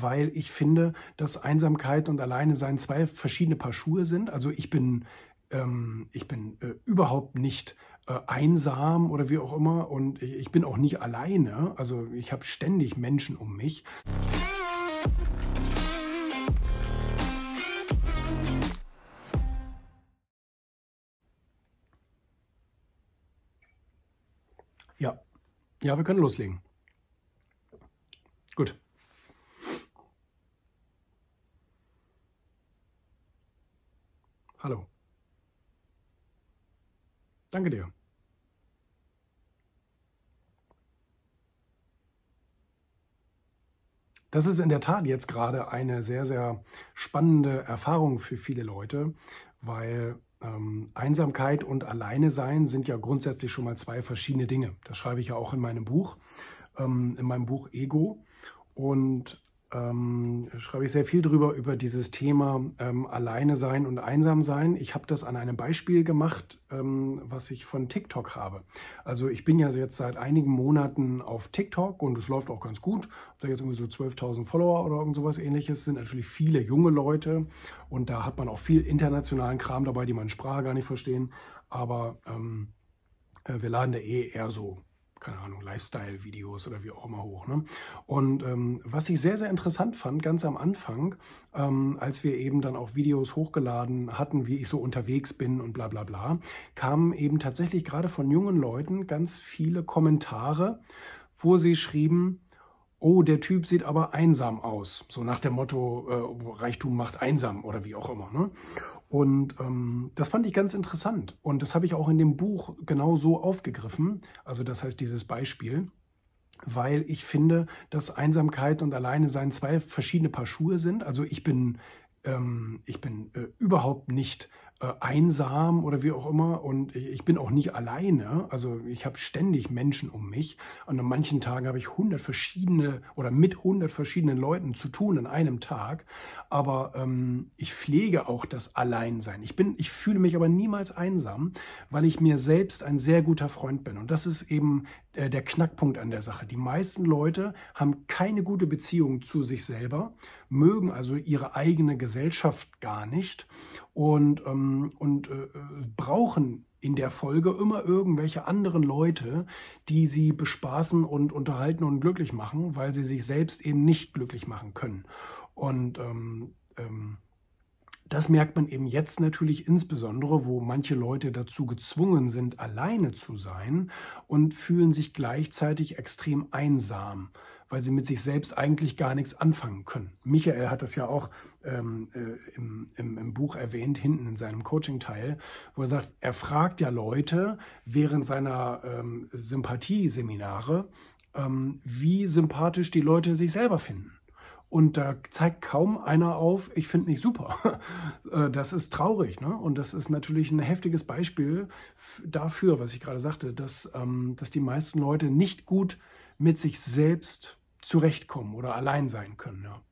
weil ich finde, dass Einsamkeit und Alleine sein zwei verschiedene Paar Schuhe sind. Also ich bin, ähm, ich bin äh, überhaupt nicht äh, einsam oder wie auch immer und ich, ich bin auch nicht alleine. Also ich habe ständig Menschen um mich. Ja, ja, wir können loslegen. Gut. Hallo. Danke dir. Das ist in der Tat jetzt gerade eine sehr, sehr spannende Erfahrung für viele Leute, weil ähm, Einsamkeit und Alleine sein sind ja grundsätzlich schon mal zwei verschiedene Dinge. Das schreibe ich ja auch in meinem Buch, ähm, in meinem Buch Ego. Und ähm, schreibe ich sehr viel drüber, über dieses Thema ähm, Alleine sein und einsam sein. Ich habe das an einem Beispiel gemacht, ähm, was ich von TikTok habe. Also ich bin ja jetzt seit einigen Monaten auf TikTok und es läuft auch ganz gut. Ob da jetzt irgendwie so 12.000 Follower oder irgend sowas ähnliches sind natürlich viele junge Leute und da hat man auch viel internationalen Kram dabei, die man Sprache gar nicht verstehen. Aber ähm, äh, wir laden da eh eher so keine Ahnung, Lifestyle-Videos oder wie auch immer hoch. Ne? Und ähm, was ich sehr, sehr interessant fand, ganz am Anfang, ähm, als wir eben dann auch Videos hochgeladen hatten, wie ich so unterwegs bin und bla bla bla, kamen eben tatsächlich gerade von jungen Leuten ganz viele Kommentare, wo sie schrieben, oh, der Typ sieht aber einsam aus. So nach dem Motto, äh, Reichtum macht einsam oder wie auch immer. Ne? Und ähm, das fand ich ganz interessant. Und das habe ich auch in dem Buch genau so aufgegriffen. Also das heißt dieses Beispiel weil ich finde, dass Einsamkeit und Alleine sein zwei verschiedene Paar Schuhe sind. Also ich bin, ähm, ich bin äh, überhaupt nicht einsam oder wie auch immer und ich bin auch nicht alleine. Also ich habe ständig Menschen um mich und an manchen Tagen habe ich hundert verschiedene oder mit hundert verschiedenen Leuten zu tun an einem Tag. Aber ähm, ich pflege auch das Alleinsein. Ich bin, ich fühle mich aber niemals einsam, weil ich mir selbst ein sehr guter Freund bin. Und das ist eben äh, der Knackpunkt an der Sache. Die meisten Leute haben keine gute Beziehung zu sich selber, mögen also ihre eigene Gesellschaft gar nicht und, ähm, und äh, brauchen in der Folge immer irgendwelche anderen Leute, die sie bespaßen und unterhalten und glücklich machen, weil sie sich selbst eben nicht glücklich machen können. Und ähm, ähm, das merkt man eben jetzt natürlich insbesondere, wo manche Leute dazu gezwungen sind, alleine zu sein und fühlen sich gleichzeitig extrem einsam, weil sie mit sich selbst eigentlich gar nichts anfangen können. Michael hat das ja auch ähm, äh, im, im, im, Buch erwähnt, hinten in seinem Coaching-Teil, wo er sagt, er fragt ja Leute während seiner ähm, Sympathieseminare, ähm, wie sympathisch die Leute sich selber finden. Und da zeigt kaum einer auf, ich finde mich super. Äh, das ist traurig. Ne? Und das ist natürlich ein heftiges Beispiel dafür, was ich gerade sagte, dass, ähm, dass die meisten Leute nicht gut mit sich selbst zurechtkommen oder allein sein können. Ja.